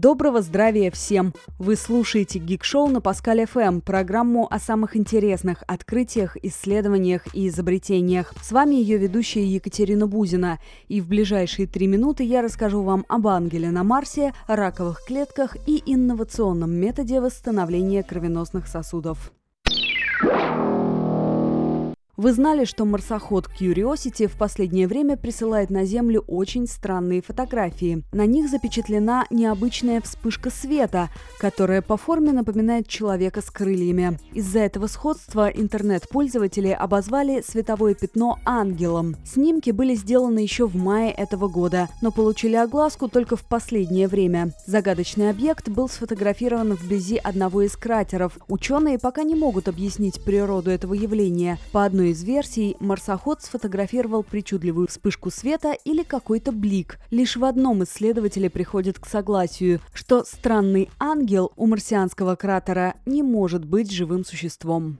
Доброго здравия всем! Вы слушаете Гик Шоу на Паскаль ФМ, программу о самых интересных открытиях, исследованиях и изобретениях. С вами ее ведущая Екатерина Бузина. И в ближайшие три минуты я расскажу вам об ангеле на Марсе, раковых клетках и инновационном методе восстановления кровеносных сосудов. Вы знали, что марсоход Curiosity в последнее время присылает на Землю очень странные фотографии. На них запечатлена необычная вспышка света, которая по форме напоминает человека с крыльями. Из-за этого сходства интернет-пользователи обозвали световое пятно ангелом. Снимки были сделаны еще в мае этого года, но получили огласку только в последнее время. Загадочный объект был сфотографирован вблизи одного из кратеров. Ученые пока не могут объяснить природу этого явления. По одной одной из версий марсоход сфотографировал причудливую вспышку света или какой-то блик. Лишь в одном исследователи приходят к согласию, что странный ангел у марсианского кратера не может быть живым существом.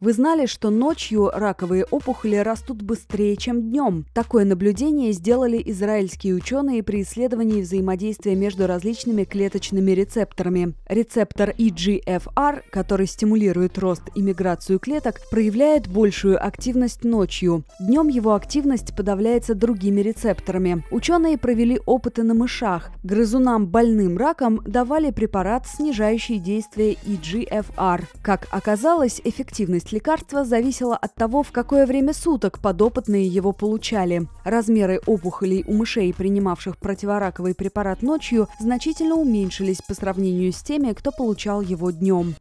Вы знали, что ночью раковые опухоли растут быстрее, чем днем? Такое наблюдение сделали израильские ученые при исследовании взаимодействия между различными клеточными рецепторами. Рецептор EGFR, который стимулирует рост и миграцию клеток, проявляет большую активность ночью. Днем его активность подавляется другими рецепторами. Ученые провели опыты на мышах. Грызунам больным раком давали препарат, снижающий действие EGFR. Как оказалось, эффективность Стоимость лекарства зависела от того, в какое время суток подопытные его получали. Размеры опухолей у мышей, принимавших противораковый препарат ночью, значительно уменьшились по сравнению с теми, кто получал его днем.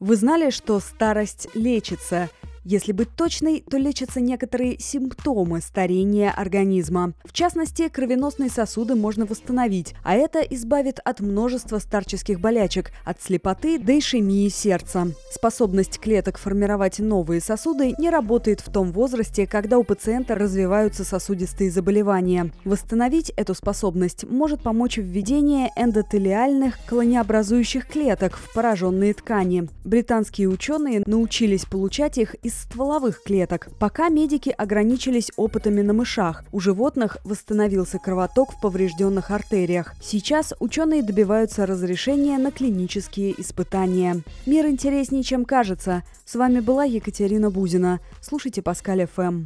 Вы знали, что старость лечится? Если быть точной, то лечатся некоторые симптомы старения организма. В частности, кровеносные сосуды можно восстановить, а это избавит от множества старческих болячек, от слепоты до ишемии сердца. Способность клеток формировать новые сосуды не работает в том возрасте, когда у пациента развиваются сосудистые заболевания. Восстановить эту способность может помочь введение эндотелиальных колонеобразующих клеток в пораженные ткани. Британские ученые научились получать их из из стволовых клеток. Пока медики ограничились опытами на мышах. У животных восстановился кровоток в поврежденных артериях. Сейчас ученые добиваются разрешения на клинические испытания. Мир интереснее, чем кажется. С вами была Екатерина Бузина. Слушайте Паскаль ФМ.